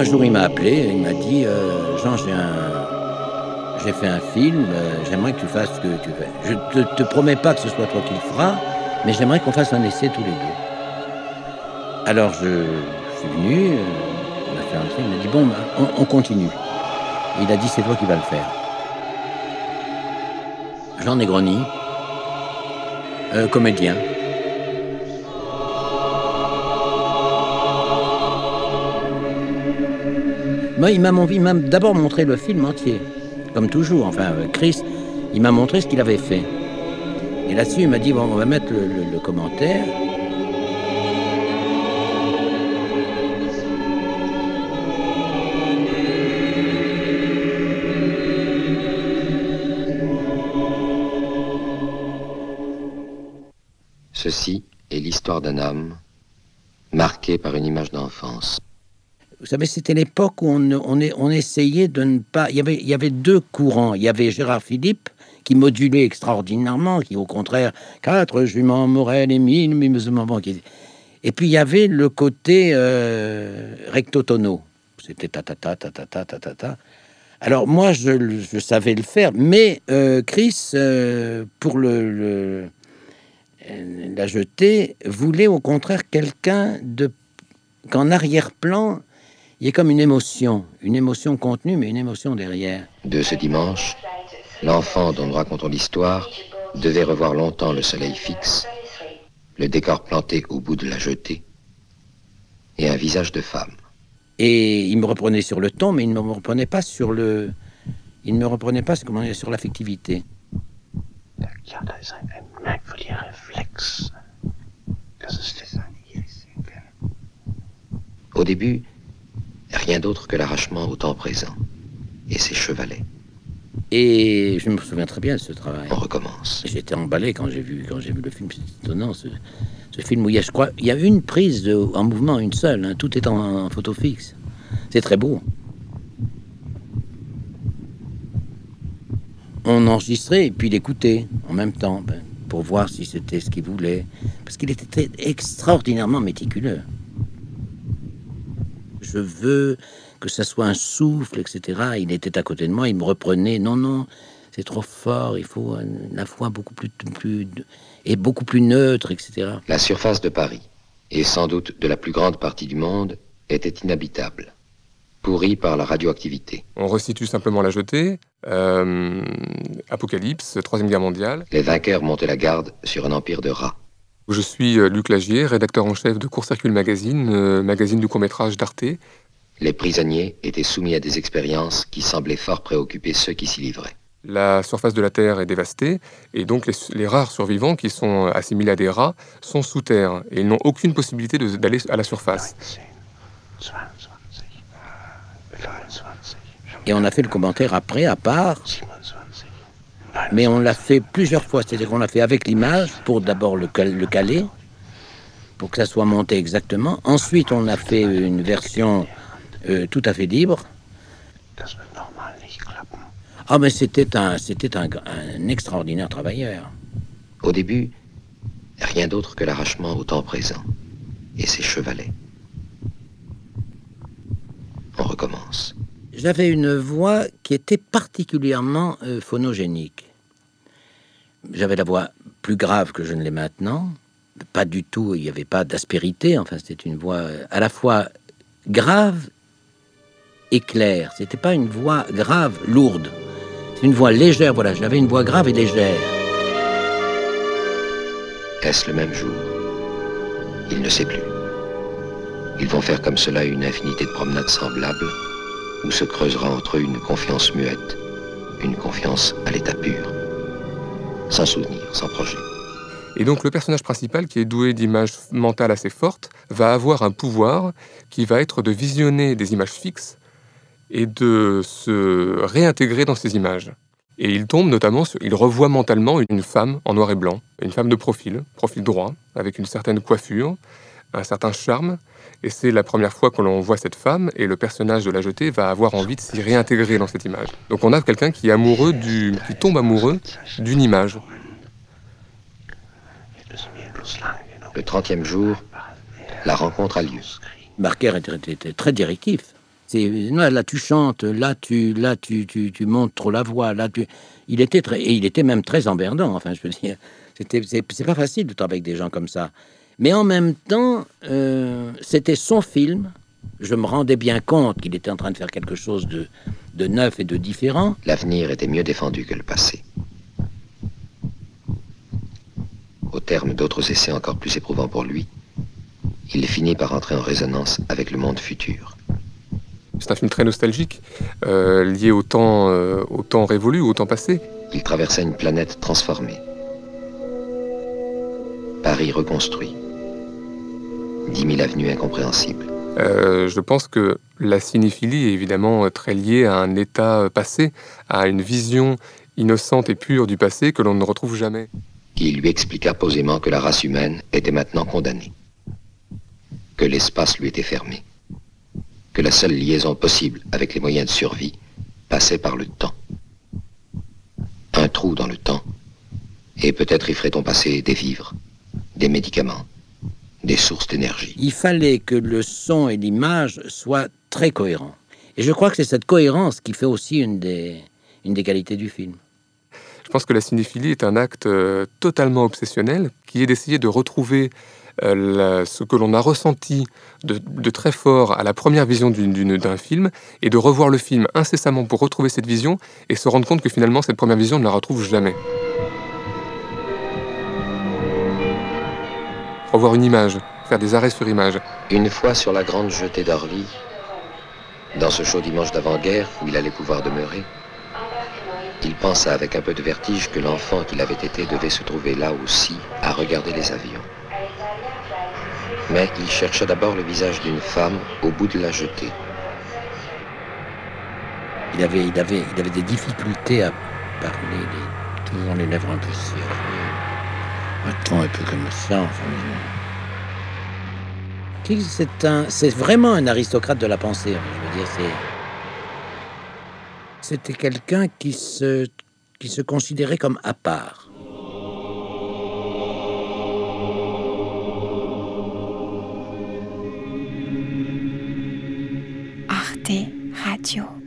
un jour, il m'a appelé, il m'a dit euh, Jean, j'ai un. Fait un film, euh, j'aimerais que tu fasses ce que tu fais. Je te, te promets pas que ce soit toi qui le feras, mais j'aimerais qu'on fasse un essai tous les deux. Alors je, suis venu, euh, on a fait un essai, il m'a dit bon, ben, on, continue. il a dit c'est toi qui vas le faire. Jean Negroni, comédien. Moi, il m'a d'abord montré le film entier, comme toujours. Enfin, Chris, il m'a montré ce qu'il avait fait. Et là-dessus, il m'a dit, bon, on va mettre le, commentaire. Ceci est l'histoire d'un homme marqué par une image d'enfance. Vous savez, c'était l'époque où on, essayait de ne pas. Il y, avait, deux courants. Il y avait Gérard Philippe, qui modulait extraordinairement, qui au contraire, quatre juments, Morel et mille, Et puis il y avait le côté euh, recto-tono. C'était ta ta ta ta ta ta ta ta ta. Alors moi, je, je savais le faire, mais euh, Chris, euh, pour le, la jeter, voulait au contraire quelqu'un de qu'en arrière-plan, il y a comme une émotion, une émotion contenue, mais une émotion derrière. De ce dimanche, l'enfant dont nous racontons l'histoire devait revoir longtemps le soleil fixe, le décor planté au bout de la jetée, et un visage de femme. Et il me reprenait sur le ton, mais il ne me reprenait pas sur le... Il ne me reprenait pas comment sur l'affectivité. Au début, Rien d'autre que l'arrachement au temps présent et ses chevalets. Et je me souviens très bien de ce travail. On recommence. J'étais emballé quand j'ai vu, quand j'ai vu le film. C'est étonnant, ce, film où il y a, je crois, il y a une prise de, en mouvement, une seule. Hein. tout est en, photo fixe. C'est très beau. On enregistrait et puis l'écoutait en même temps ben, pour voir si c'était ce qu'il voulait. Parce qu'il était extraordinairement méticuleux je veux que ça soit un souffle, etc. Il était à côté de moi, il me reprenait. Non, non, c'est trop fort, il faut la voix beaucoup plus, plus et beaucoup plus neutre, etc. La surface de Paris, et sans doute de la plus grande partie du monde, était inhabitable, pourrie par la radioactivité. On resitue simplement la jetée. Euh, Apocalypse, Troisième Guerre mondiale. Les vainqueurs montaient la garde sur un empire de rats. Je suis euh, Luc Lagier, rédacteur en chef de Court Circule Magazine, euh, magazine du court-métrage d'Arte. Les prisonniers étaient soumis à des expériences qui semblaient fort préoccuper ceux qui s'y livraient. La surface de la Terre est dévastée et donc les, rares survivants qui sont assimilés à des rats sont sous terre et ils n'ont aucune possibilité d'aller à la surface. Et on a fait le commentaire après, à part, mais on l'a fait plusieurs fois, c'est-à-dire qu'on l'a fait avec l'image pour d'abord le, le, caler, pour que ça soit monté exactement. Ensuite, on a fait une version euh, tout à fait libre. Ah, mais c'était un, c'était un, un extraordinaire travailleur. Au début, rien d'autre que l'arrachement au temps présent et ses chevalets. On recommence. J'avais une voix qui était particulièrement euh, phonogénique. J'avais la voix plus grave que je ne l'ai maintenant. Pas du tout, il n'y avait pas d'aspérité. Enfin, c'était une voix euh, à la fois grave et claire. C'était pas une voix grave, lourde. C'est une voix légère. Voilà, j'avais une voix grave et légère. Est-ce le même jour? Il ne sait plus. Ils vont faire comme cela une infinité de promenades semblables où se creusera entre eux une confiance muette, une confiance à l'état pur, sans souvenir, sans projet. Et donc le personnage principal, qui est doué d'images mentales assez fortes, va avoir un pouvoir qui va être de visionner des images fixes et de se réintégrer dans ces images. Et il tombe notamment, sur, il revoit mentalement une femme en noir et blanc, une femme de profil, profil droit, avec une certaine coiffure, un certain charme, et c'est la première fois que l'on voit cette femme et le personnage de la jetée va avoir envie de s'y réintégrer dans cette image. Donc on a quelqu'un qui est amoureux du, qui tombe amoureux d'une image. Le 30e jour, la rencontre a lieu. Barker était, très directif. C'est là tu chantes, là tu là tu, tu, tu montes trop la voix, là tu. Il était très et il était même très emmerdant. Enfin, je veux dire, c'était c'est pas facile de travailler avec des gens comme ça. Mais en même temps, euh, c'était son film. Je me rendais bien compte qu'il était en train de faire quelque chose de, de neuf et de différent. L'avenir était mieux défendu que le passé. Au terme d'autres essais encore plus éprouvants pour lui, il finit par entrer en résonance avec le monde futur. C'est un film très nostalgique, euh, lié au temps, euh, au temps révolu, au temps passé. Il traversait une planète transformée. Paris reconstruit. Dix mille avenues incompréhensibles. Euh, je pense que la cinéphilie est évidemment très liée à un état passé, à une vision innocente et pure du passé que l'on ne retrouve jamais. Il lui expliqua posément que la race humaine était maintenant condamnée, que l'espace lui était fermé que la seule liaison possible avec les moyens de survie passait par le temps. Un trou dans le temps, et peut-être y ferait-on passer des vivres, des médicaments, des sources d'énergie. Il fallait que le son et l'image soient très cohérents. Et je crois que c'est cette cohérence qui fait aussi une des, une des qualités du film. Je pense que la cinéphilie est un acte euh, totalement obsessionnel qui est d'essayer de retrouver euh, ce que l'on a ressenti de, très fort à la première vision d'un film et de revoir le film incessamment pour retrouver cette vision et se rendre compte que finalement cette première vision ne la retrouve jamais. Revoir une image, faire des arrêts sur image. Une fois sur la grande jetée d'Orly, dans ce chaud dimanche d'avant-guerre où il allait pouvoir demeurer, il pensa avec un peu de vertige que l'enfant qu'il avait été devait se trouver là aussi à regarder les avions mais il chercha d'abord le visage d'une femme au bout de la jetée. Il avait, il avait, il avait des difficultés à parler, toujours les lèvres un peu serrées, ton un peu comme ça. c'est un, c'est vraiment un aristocrate de la pensée. Je veux dire, c'est, c'était quelqu'un qui se, qui se considérait comme à part. Radio.